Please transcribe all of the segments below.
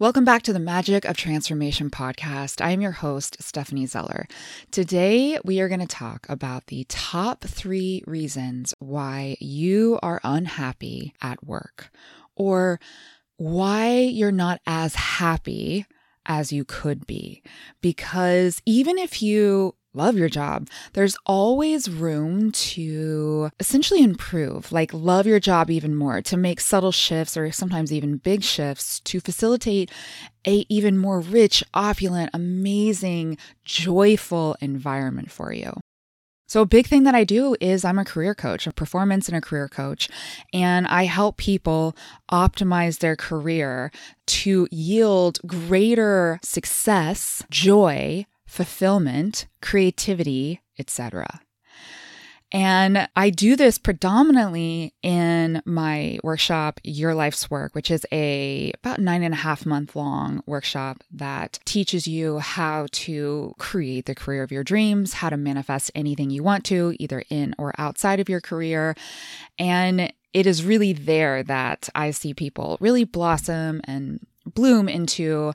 Welcome back to the Magic of Transformation podcast. I am your host, Stephanie Zeller. Today, we are going to talk about the top three reasons why you are unhappy at work or why you're not as happy as you could be. Because even if you love your job, there's always room to essentially improve, like love your job even more, to make subtle shifts or sometimes even big shifts to facilitate a even more rich, opulent, amazing, joyful environment for you. So, a big thing that I do is I'm a career coach, a performance and a career coach, and I help people optimize their career to yield greater success, joy, fulfillment, creativity, etc. And I do this predominantly in my workshop, Your Life's Work, which is a about nine and a half month long workshop that teaches you how to create the career of your dreams, how to manifest anything you want to, either in or outside of your career. And it is really there that I see people really blossom and bloom into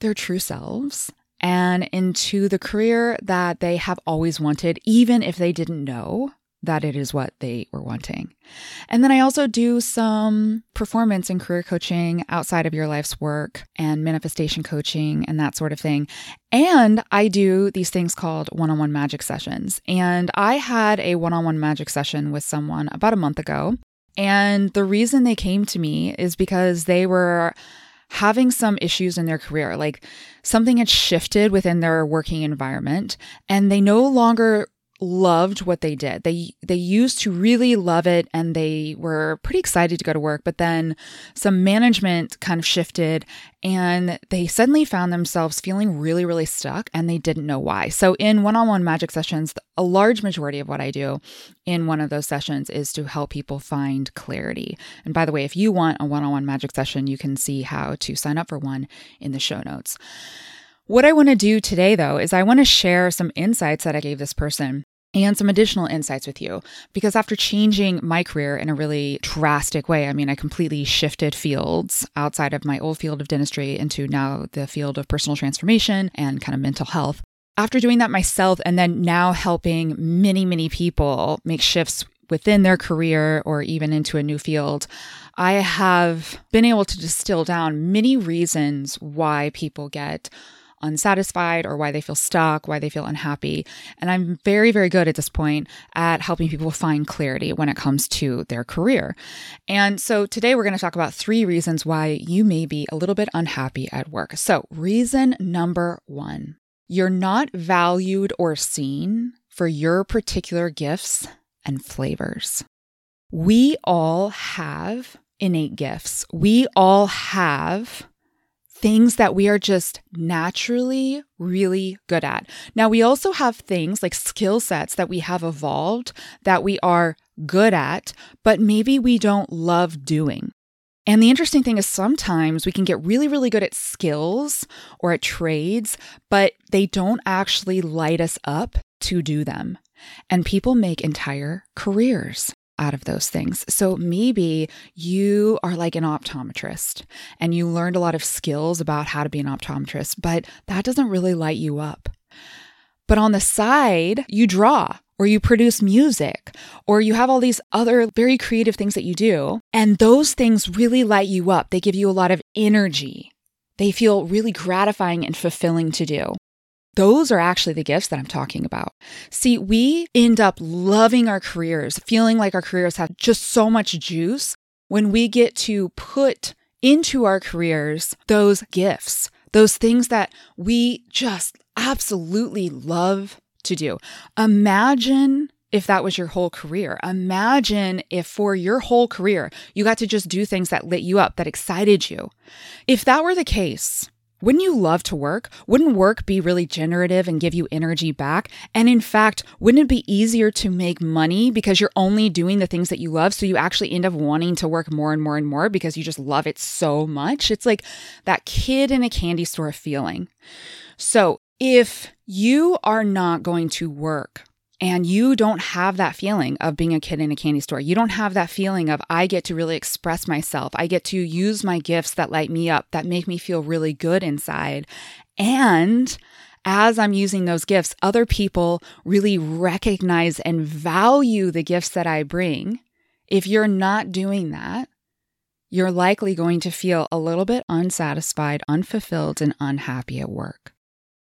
their true selves and into the career that they have always wanted, even if they didn't know that it is what they were wanting. And then I also do some performance and career coaching outside of your life's work and manifestation coaching and that sort of thing. And I do these things called one on one magic sessions. And I had a one on one magic session with someone about a month ago. And the reason they came to me is because they were having some issues in their career, like something had shifted within their working environment and they no longer loved what they did. They they used to really love it and they were pretty excited to go to work, but then some management kind of shifted and they suddenly found themselves feeling really really stuck and they didn't know why. So in one-on-one magic sessions, a large majority of what I do in one of those sessions is to help people find clarity. And by the way, if you want a one-on-one magic session, you can see how to sign up for one in the show notes. What I want to do today, though, is I want to share some insights that I gave this person and some additional insights with you because after changing my career in a really drastic way, I mean, I completely shifted fields outside of my old field of dentistry into now the field of personal transformation and kind of mental health. After doing that myself and then now helping many, many people make shifts within their career or even into a new field, I have been able to distill down many reasons why people get unsatisfied or why they feel stuck, why they feel unhappy. And I'm very, very good at this point at helping people find clarity when it comes to their career. And so today we're going to talk about three reasons why you may be a little bit unhappy at work. So, reason number one you're not valued or seen for your particular gifts and flavors. We all have innate gifts. We all have things that we are just naturally really good at. Now, we also have things like skill sets that we have evolved that we are good at, but maybe we don't love doing. And the interesting thing is sometimes we can get really, really good at skills or at trades, but they don't actually light us up to do them. And people make entire careers out of those things. So maybe you are like an optometrist and you learned a lot of skills about how to be an optometrist, but that doesn't really light you up. But on the side, you draw or you produce music or you have all these other very creative things that you do. And those things really light you up. They give you a lot of energy. They feel really gratifying and fulfilling to do. Those are actually the gifts that I'm talking about. See, we end up loving our careers, feeling like our careers have just so much juice when we get to put into our careers those gifts, those things that we just absolutely love to do. Imagine if that was your whole career. Imagine if for your whole career you got to just do things that lit you up, that excited you. If that were the case, wouldn't you love to work? Wouldn't work be really generative and give you energy back? And in fact, wouldn't it be easier to make money because you're only doing the things that you love? So you actually end up wanting to work more and more and more because you just love it so much. It's like that kid in a candy store feeling. So if you are not going to work and you don't have that feeling of being a kid in a candy store. You don't have that feeling of, I get to really express myself. I get to use my gifts that light me up, that make me feel really good inside. And as I'm using those gifts, other people really recognize and value the gifts that I bring. If you're not doing that, you're likely going to feel a little bit unsatisfied, unfulfilled, and unhappy at work.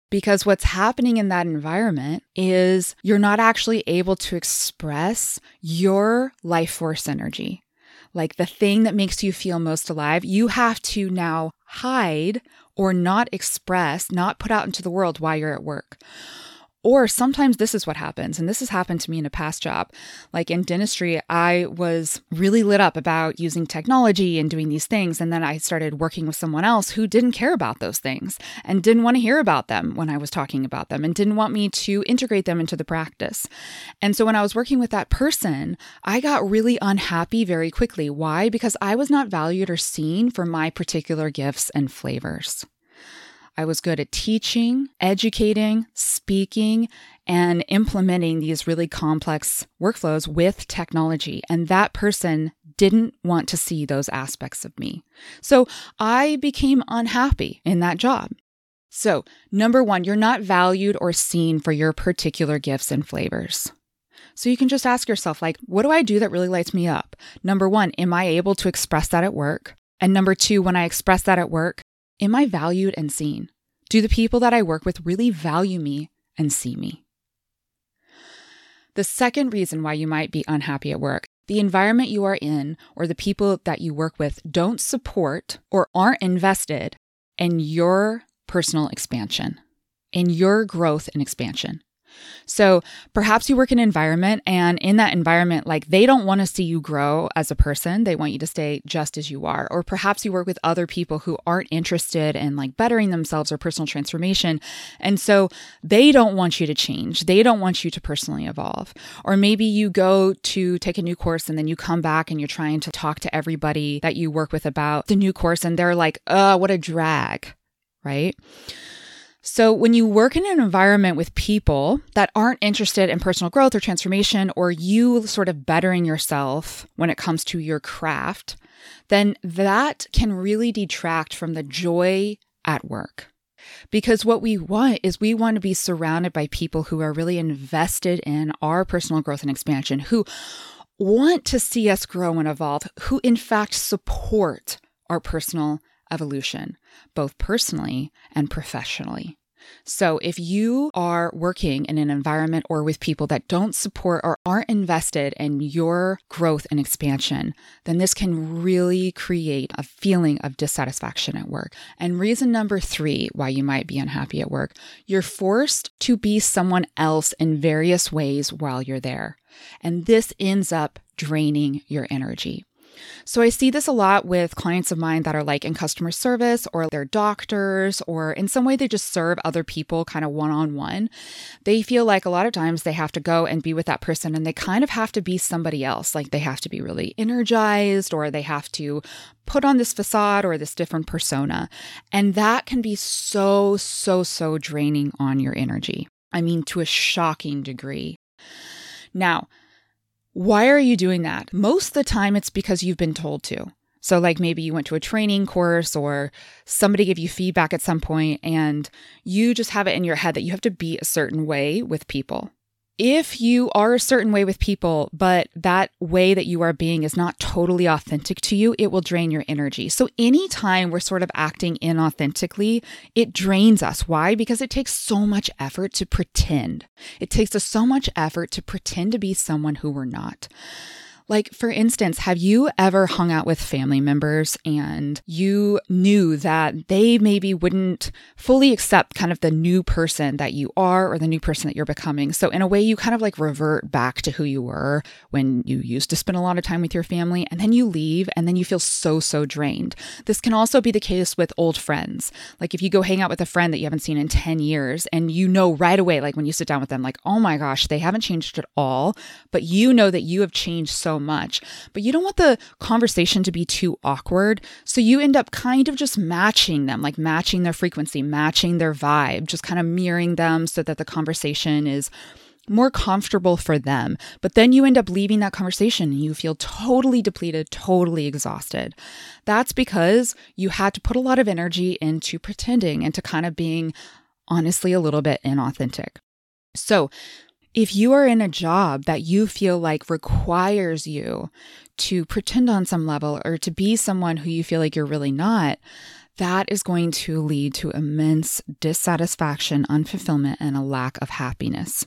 Because what's happening in that environment is you're not actually able to express your life force energy. Like the thing that makes you feel most alive, you have to now hide or not express, not put out into the world while you're at work. Or sometimes this is what happens, and this has happened to me in a past job. Like in dentistry, I was really lit up about using technology and doing these things. And then I started working with someone else who didn't care about those things and didn't want to hear about them when I was talking about them and didn't want me to integrate them into the practice. And so when I was working with that person, I got really unhappy very quickly. Why? Because I was not valued or seen for my particular gifts and flavors. I was good at teaching, educating, speaking, and implementing these really complex workflows with technology. And that person didn't want to see those aspects of me. So I became unhappy in that job. So, number one, you're not valued or seen for your particular gifts and flavors. So you can just ask yourself, like, what do I do that really lights me up? Number one, am I able to express that at work? And number two, when I express that at work, Am I valued and seen? Do the people that I work with really value me and see me? The second reason why you might be unhappy at work the environment you are in or the people that you work with don't support or aren't invested in your personal expansion, in your growth and expansion. So perhaps you work in an environment and in that environment, like they don't want to see you grow as a person. They want you to stay just as you are. Or perhaps you work with other people who aren't interested in like bettering themselves or personal transformation. And so they don't want you to change. They don't want you to personally evolve. Or maybe you go to take a new course and then you come back and you're trying to talk to everybody that you work with about the new course and they're like, uh, what a drag, right? So, when you work in an environment with people that aren't interested in personal growth or transformation, or you sort of bettering yourself when it comes to your craft, then that can really detract from the joy at work. Because what we want is we want to be surrounded by people who are really invested in our personal growth and expansion, who want to see us grow and evolve, who in fact support our personal evolution, both personally and professionally. So, if you are working in an environment or with people that don't support or aren't invested in your growth and expansion, then this can really create a feeling of dissatisfaction at work. And reason number three why you might be unhappy at work you're forced to be someone else in various ways while you're there. And this ends up draining your energy. So I see this a lot with clients of mine that are like in customer service or they're doctors or in some way they just serve other people kind of one on one. They feel like a lot of times they have to go and be with that person and they kind of have to be somebody else. Like they have to be really energized or they have to put on this facade or this different persona. And that can be so, so, so draining on your energy. I mean, to a shocking degree. Now, why are you doing that? Most of the time, it's because you've been told to. So, like maybe you went to a training course or somebody gave you feedback at some point, and you just have it in your head that you have to be a certain way with people if you are a certain way with people, but that way that you are being is not totally authentic to you, it will drain your energy. So, anytime we're sort of acting inauthentically, it drains us. Why? Because it takes so much effort to pretend. It takes us so much effort to pretend to be someone who we're not. Like, for instance, have you ever hung out with family members and you knew that they maybe wouldn't fully accept kind of the new person that you are or the new person that you're becoming? So, in a way, you kind of like revert back to who you were when you used to spend a lot of time with your family, and then you leave and then you feel so, so drained. This can also be the case with old friends. Like, if you go hang out with a friend that you haven't seen in 10 years and you know right away, like when you sit down with them, like, oh my gosh, they haven't changed at all, but you know that you have changed so much. But you don't want the conversation to be too awkward. So you end up kind of just matching them, like matching their frequency, matching their vibe, just kind of mirroring them so that the conversation is more comfortable for them. But then you end up leaving that conversation and you feel totally depleted, totally exhausted. That's because you had to put a lot of energy into pretending into kind of being honestly a little bit inauthentic. So, if you are in a job that you feel like requires you to pretend on some level or to be someone who you feel like you're really not, that is going to lead to immense dissatisfaction, unfulfillment, and a lack of happiness.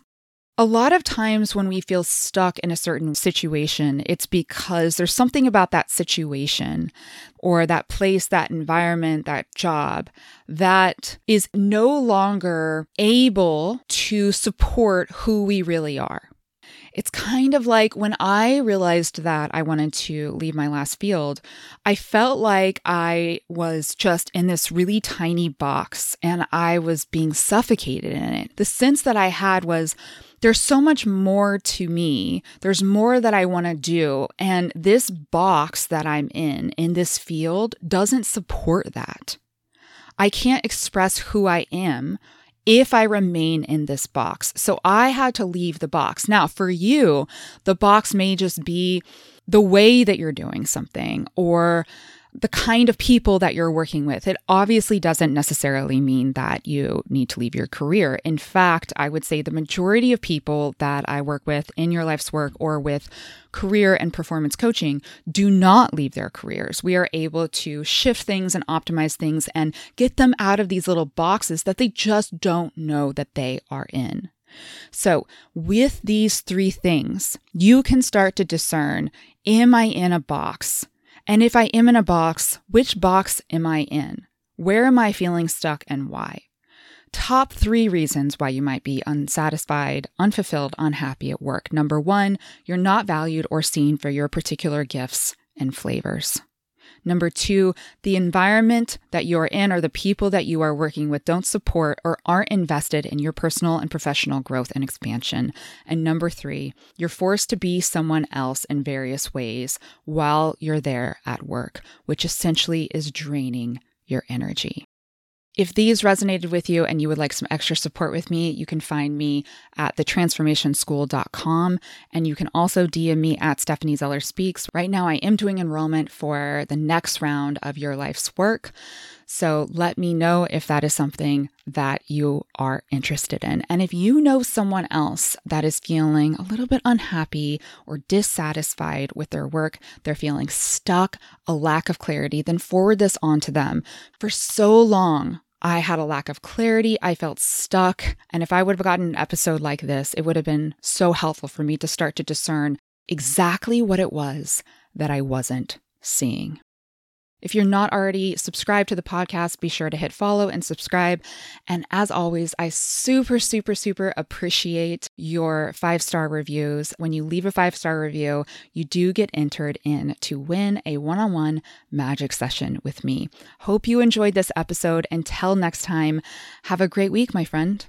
A lot of times when we feel stuck in a certain situation, it's because there's something about that situation or that place, that environment, that job that is no longer able to support who we really are. It's kind of like when I realized that I wanted to leave my last field, I felt like I was just in this really tiny box and I was being suffocated in it. The sense that I had was, there's so much more to me. There's more that I want to do. And this box that I'm in, in this field, doesn't support that. I can't express who I am if I remain in this box. So I had to leave the box. Now, for you, the box may just be the way that you're doing something or the kind of people that you're working with. It obviously doesn't necessarily mean that you need to leave your career. In fact, I would say the majority of people that I work with in your life's work or with career and performance coaching do not leave their careers. We are able to shift things and optimize things and get them out of these little boxes that they just don't know that they are in. So, with these three things, you can start to discern Am I in a box? And if I am in a box, which box am I in? Where am I feeling stuck and why? Top three reasons why you might be unsatisfied, unfulfilled, unhappy at work. Number one, you're not valued or seen for your particular gifts and flavors. Number two, the environment that you're in or the people that you are working with don't support or aren't invested in your personal and professional growth and expansion. And number three, you're forced to be someone else in various ways while you're there at work, which essentially is draining your energy. If these resonated with you and you would like some extra support with me, you can find me at thetransformationschool.com and you can also DM me at Stephanie Zeller Speaks. Right now, I am doing enrollment for the next round of Your Life's Work. So let me know if that is something that you are interested in. And if you know someone else that is feeling a little bit unhappy or dissatisfied with their work, they're feeling stuck, a lack of clarity, then forward this on to them. For so long, I had a lack of clarity. I felt stuck. And if I would have gotten an episode like this, it would have been so helpful for me to start to discern exactly what it was that I wasn't seeing. If you're not already subscribed to the podcast, be sure to hit follow and subscribe. And as always, I super, super, super appreciate your five star reviews. When you leave a five star review, you do get entered in to win a one on one magic session with me. Hope you enjoyed this episode. Until next time, have a great week, my friend.